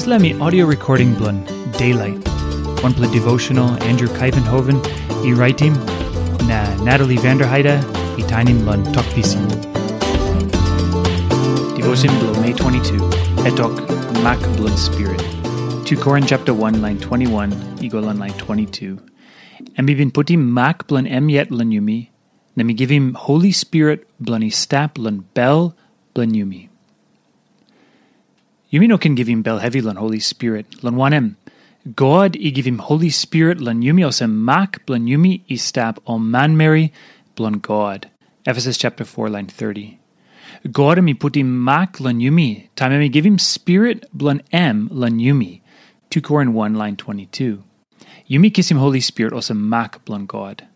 Isla mi audio recording blun Daylight. One play devotional Andrew Kuyvenhoven i writing na Natalie Vanderheide i tainim blun tokpisin. Devotion blun May 22. Etok Mac blun Spirit. 2 Corinth chapter 1 line 21 equal on line 22. And we been putting Mac blun em yet lan yumi. Na mi give him Holy Spirit blunny stap blun bell blun yumi. Yumi no can give him bell heavy lan Holy Spirit lan wanem. God i give him Holy Spirit lan yumi osem mak blan yumi i stap o man Mary blan God. Ephesus chapter 4 line 30. God mi put him mak lan yumi. Time mi give him Spirit blan em lan yumi. 2 Corinth 1 line 22. Yumi kiss him Holy Spirit osem mak blan God.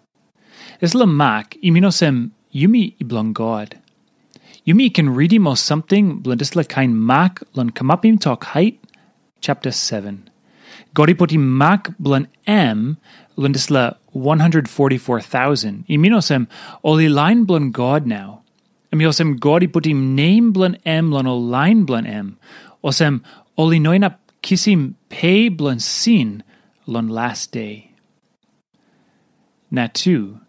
Es la mak i minosem yumi blan God. Yumi can read him or something blindisla kain mak lun kamapim talk height chapter 7. Gori poti mak blun m lundisla 144,000. Iminosem oli line blun God now. Emiosem gori putim name blun m lun o line blun m. Osem oli noina kisim pay blun sin lun last day. Natu.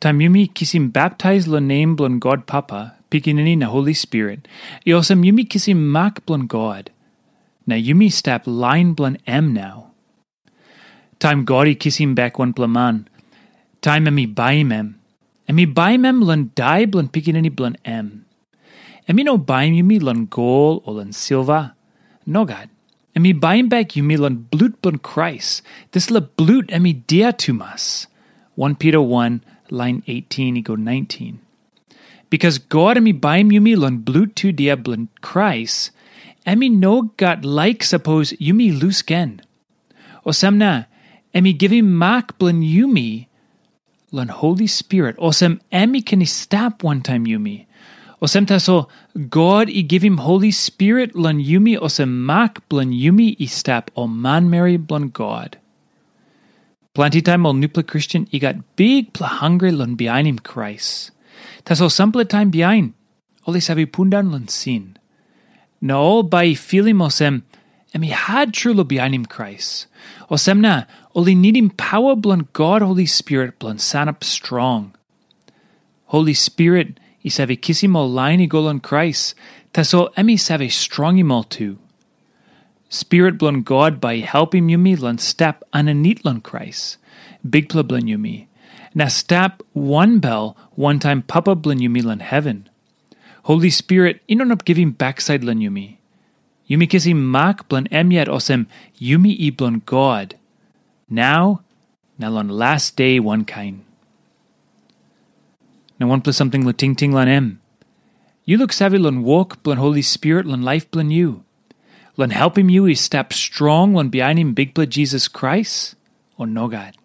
Tamyumi kisim baptize lun name blun God Papa pikinini na Holy Spirit. Iosem yumi kisim mak blun God. Na yumi stap line blun em now. Time gori kisim back one plaman. Time emi baim em. Emi baim em lun dai blun pikinini blun em. Emi no baim yumi lun gol o lun silva. No God. Emi baim back yumi lun blut blun Christ. This la blut emi dia tumas. 1 Peter 1, line 18, ego 19. Because God emi baim yumi lun blut tu dia blun Christ, emi no got like suppose yumi lusken. Osemna, emi him mak blun yumi lun Holy Spirit. Osem emi can stop one time yumi. Osem taso God i give him Holy Spirit lun yumi osem mak blun yumi i stap o man Mary blun God. Plenty time ol nupla Christian i got big pla hungry lun behind him Christ. Taso sample time behind. Oli sabi pundan lun sin. Na all by feeling osem emi had trulo him Christ. Osem na oli need him power blun God Holy Spirit blun san up strong. Holy Spirit i save kissimo line golon Christ. Taso emi save strong imol too. Spirit blun God by helping yumi lun step ananit lun Christ. Big pla blun yumi. Na step one bell one time papa blun yumi lun heaven. Holy Spirit inon up giving backside lun yumi. Yumi kissing mak blun em yet osem yumi i blun God. Now, na on last day one kind. Now one plus something lu ting ting lun em. You look savvy lun walk blun Holy Spirit lun life blun you. Lun help him you is step strong lun behind him big blood Jesus Christ or no God.